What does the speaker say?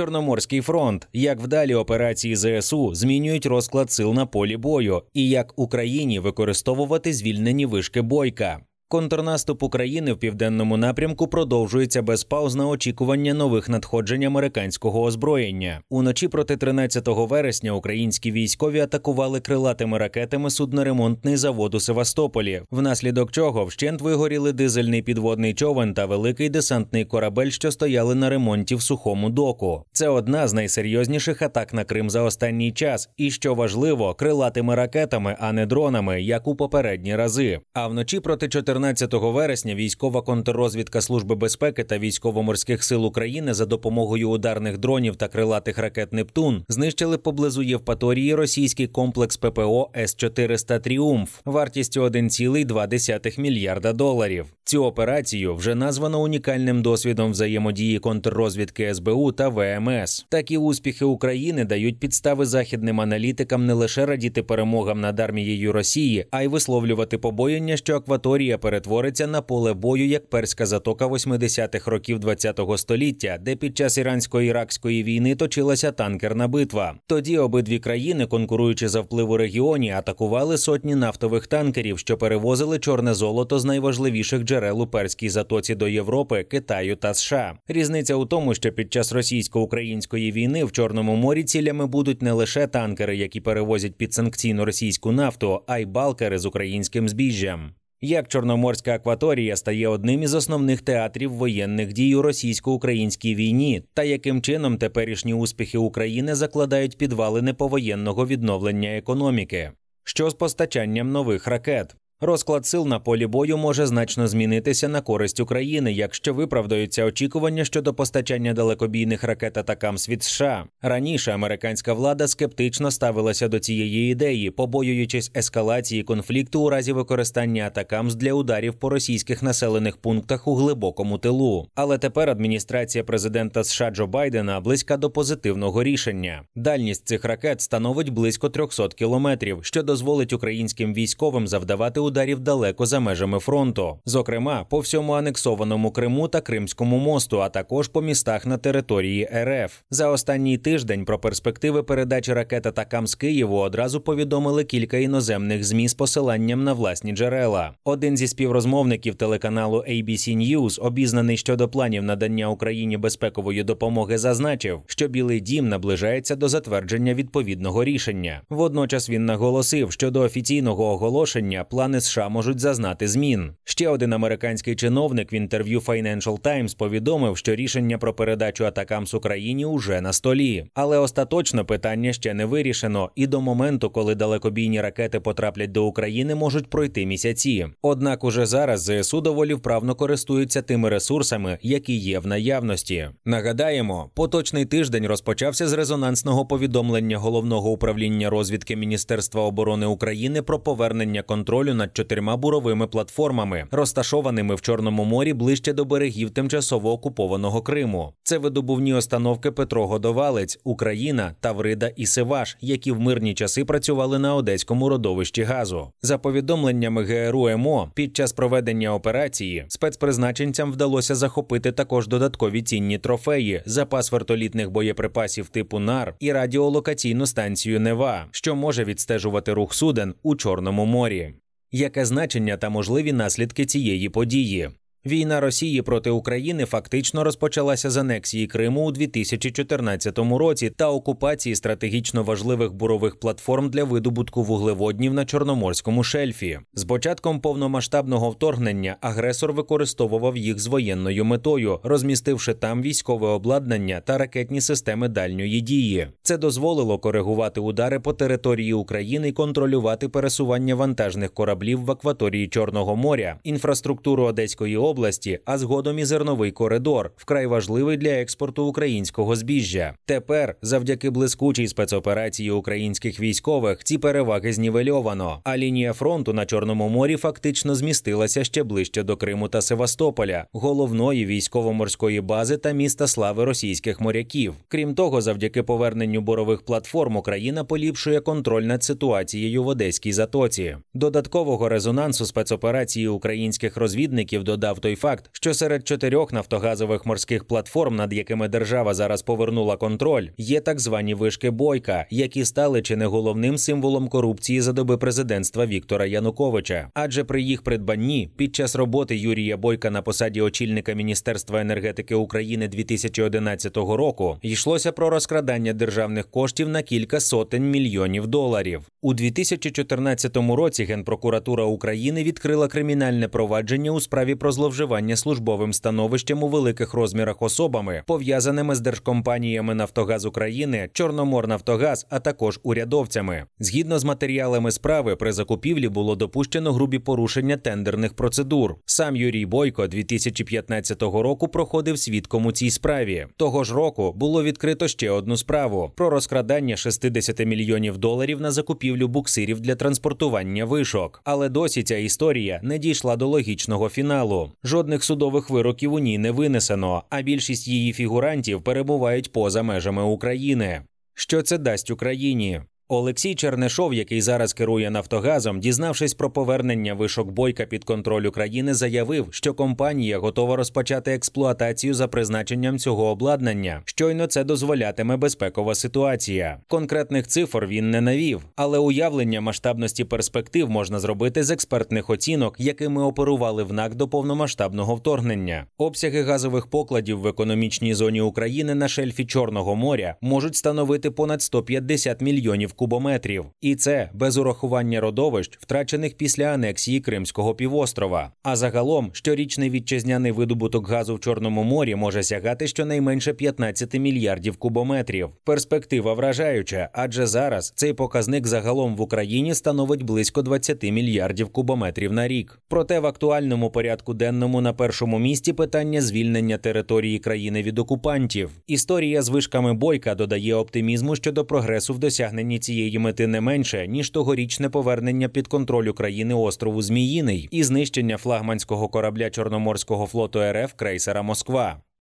Чорноморський фронт, як вдалі операції ЗСУ змінюють розклад сил на полі бою, і як Україні використовувати звільнені вишки бойка. Контрнаступ України в південному напрямку продовжується без пауз на очікування нових надходжень американського озброєння. Уночі проти 13 вересня українські військові атакували крилатими ракетами судноремонтний завод у Севастополі, внаслідок чого вщент вигоріли дизельний підводний човен та великий десантний корабель, що стояли на ремонті в сухому доку. Це одна з найсерйозніших атак на Крим за останній час, і що важливо, крилатими ракетами, а не дронами, як у попередні рази. А вночі проти 14 14 вересня військова контррозвідка Служби безпеки та військово-морських сил України за допомогою ударних дронів та крилатих ракет Нептун знищили поблизу Євпаторії російський комплекс ППО С 400 Тріумф вартістю 1,2 мільярда доларів. Цю операцію вже названо унікальним досвідом взаємодії контррозвідки СБУ та ВМС. Такі успіхи України дають підстави західним аналітикам не лише радіти перемогам над армією Росії, а й висловлювати побоєння, що акваторія перетвориться на поле бою як перська затока 80-х років ХХ століття, де під час ірансько-іракської війни точилася танкерна битва. Тоді обидві країни, конкуруючи за вплив у регіоні, атакували сотні нафтових танкерів, що перевозили чорне золото з найважливіших джерел у перській затоці до Європи, Китаю та США. Різниця у тому, що під час російсько-української війни в Чорному морі цілями будуть не лише танкери, які перевозять підсанкційну російську нафту, а й балкери з українським збіжжям. Як Чорноморська акваторія стає одним із основних театрів воєнних дій у російсько-українській війні, та яким чином теперішні успіхи України закладають підвалини повоєнного відновлення економіки, що з постачанням нових ракет, Розклад сил на полі бою може значно змінитися на користь України, якщо виправдаються очікування щодо постачання далекобійних ракет атакам світ США. Раніше американська влада скептично ставилася до цієї ідеї, побоюючись ескалації конфлікту у разі використання атакамс для ударів по російських населених пунктах у глибокому тилу. Але тепер адміністрація президента США Джо Байдена близька до позитивного рішення. Дальність цих ракет становить близько 300 кілометрів, що дозволить українським військовим завдавати ударів далеко за межами фронту, зокрема по всьому анексованому Криму та Кримському мосту, а також по містах на території РФ. За останній тиждень про перспективи передачі ракет атакам з Києву одразу повідомили кілька іноземних змі з посиланням на власні джерела. Один зі співрозмовників телеканалу ABC News, обізнаний щодо планів надання Україні безпекової допомоги, зазначив, що Білий Дім наближається до затвердження відповідного рішення. Водночас він наголосив, що до офіційного оголошення плани США можуть зазнати змін. Ще один американський чиновник в інтерв'ю Financial Times повідомив, що рішення про передачу атакам з Україні уже на столі, але остаточно питання ще не вирішено, і до моменту, коли далекобійні ракети потраплять до України, можуть пройти місяці. Однак уже зараз ЗСУ доволі вправно користуються тими ресурсами, які є в наявності. Нагадаємо, поточний тиждень розпочався з резонансного повідомлення головного управління розвідки Міністерства оборони України про повернення контролю над чотирма буровими платформами, розташованими в Чорному морі ближче до берегів тимчасово окупованого Криму. Це видобувні установки Петро Годовалець, Україна, Таврида і Севаш, які в мирні часи працювали на одеському родовищі газу. За повідомленнями ГРУ МО, під час проведення операції спецпризначенцям вдалося захопити також додаткові цінні трофеї, запас вертолітних боєприпасів типу НАР і радіолокаційну станцію Нева, що може відстежувати рух суден у Чорному морі. Яке значення та можливі наслідки цієї події? Війна Росії проти України фактично розпочалася з анексії Криму у 2014 році та окупації стратегічно важливих бурових платформ для видобутку вуглеводнів на Чорноморському шельфі. З початком повномасштабного вторгнення агресор використовував їх з воєнною метою, розмістивши там військове обладнання та ракетні системи дальньої дії. Це дозволило коригувати удари по території України і контролювати пересування вантажних кораблів в акваторії Чорного моря, інфраструктуру Одеської області, області, а згодом і зерновий коридор, вкрай важливий для експорту українського збіжжя. Тепер, завдяки блискучій спецоперації українських військових, ці переваги знівельовано. А лінія фронту на Чорному морі фактично змістилася ще ближче до Криму та Севастополя, головної військово-морської бази та міста слави російських моряків. Крім того, завдяки поверненню борових платформ Україна поліпшує контроль над ситуацією в Одеській затоці. Додаткового резонансу спецоперації українських розвідників додав той факт, що серед чотирьох нафтогазових морських платформ, над якими держава зараз повернула контроль, є так звані вишки бойка, які стали чи не головним символом корупції за доби президентства Віктора Януковича. Адже при їх придбанні під час роботи Юрія Бойка на посаді очільника Міністерства енергетики України 2011 року йшлося про розкрадання державних коштів на кілька сотень мільйонів доларів. У 2014 році Генпрокуратура України відкрила кримінальне провадження у справі про зловживання службовим становищем у великих розмірах особами, пов'язаними з держкомпаніями Нафтогаз України, Чорноморнафтогаз, а також урядовцями. Згідно з матеріалами справи, при закупівлі було допущено грубі порушення тендерних процедур. Сам Юрій Бойко 2015 року проходив свідком у цій справі. Того ж року було відкрито ще одну справу про розкрадання 60 мільйонів доларів на закупівлю буксирів для транспортування вишок. Але досі ця історія не дійшла до логічного фіналу. Жодних судових вироків у ній не винесено, а більшість її фігурантів перебувають поза межами України. Що це дасть Україні? Олексій Чернешов, який зараз керує Нафтогазом, дізнавшись про повернення вишок бойка під контроль України, заявив, що компанія готова розпочати експлуатацію за призначенням цього обладнання. Щойно це дозволятиме безпекова ситуація. Конкретних цифр він не навів, але уявлення масштабності перспектив можна зробити з експертних оцінок, якими оперували в НАК до повномасштабного вторгнення. Обсяги газових покладів в економічній зоні України на шельфі Чорного моря можуть становити понад 150 мільйонів кубометрів, і це без урахування родовищ, втрачених після анексії Кримського півострова. А загалом щорічний вітчизняний видобуток газу в Чорному морі може сягати щонайменше 15 мільярдів кубометрів. Перспектива вражаюча, адже зараз цей показник загалом в Україні становить близько 20 мільярдів кубометрів на рік. Проте в актуальному порядку денному на першому місці питання звільнення території країни від окупантів. Історія з вишками бойка додає оптимізму щодо прогресу в досягненні цієї цієї мети не менше ніж тогорічне повернення під контроль України острову Зміїний і знищення флагманського корабля Чорноморського флоту РФ крейсера Москва.